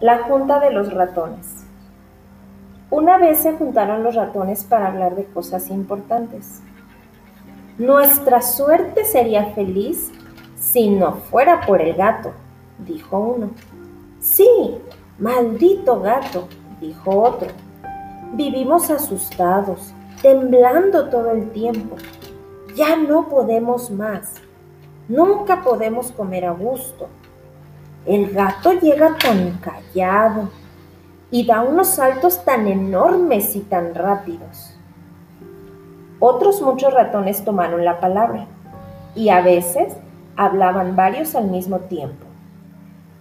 La Junta de los Ratones. Una vez se juntaron los ratones para hablar de cosas importantes. Nuestra suerte sería feliz si no fuera por el gato, dijo uno. Sí, maldito gato, dijo otro. Vivimos asustados, temblando todo el tiempo. Ya no podemos más. Nunca podemos comer a gusto. El gato llega tan callado y da unos saltos tan enormes y tan rápidos. Otros muchos ratones tomaron la palabra y a veces hablaban varios al mismo tiempo.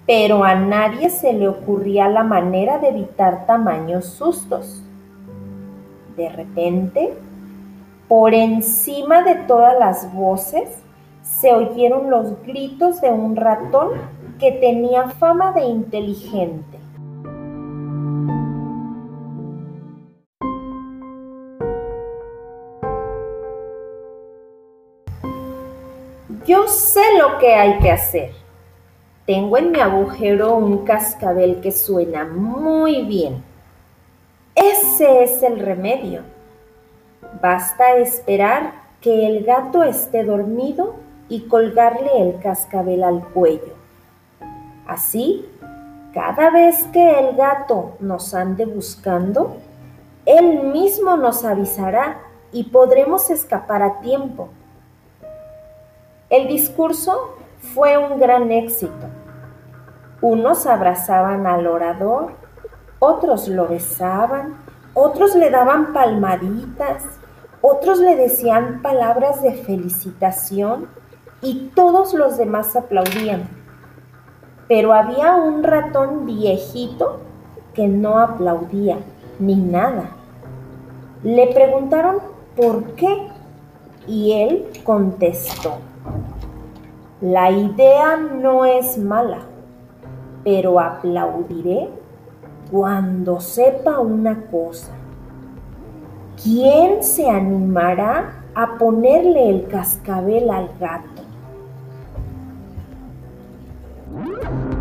Pero a nadie se le ocurría la manera de evitar tamaños sustos. De repente, por encima de todas las voces, se oyeron los gritos de un ratón que tenía fama de inteligente. Yo sé lo que hay que hacer. Tengo en mi agujero un cascabel que suena muy bien. Ese es el remedio. Basta esperar que el gato esté dormido y colgarle el cascabel al cuello. Así, cada vez que el gato nos ande buscando, él mismo nos avisará y podremos escapar a tiempo. El discurso fue un gran éxito. Unos abrazaban al orador, otros lo besaban, otros le daban palmaditas, otros le decían palabras de felicitación y todos los demás aplaudían pero había un ratón viejito que no aplaudía ni nada. Le preguntaron por qué y él contestó, la idea no es mala, pero aplaudiré cuando sepa una cosa. ¿Quién se animará a ponerle el cascabel al gato? you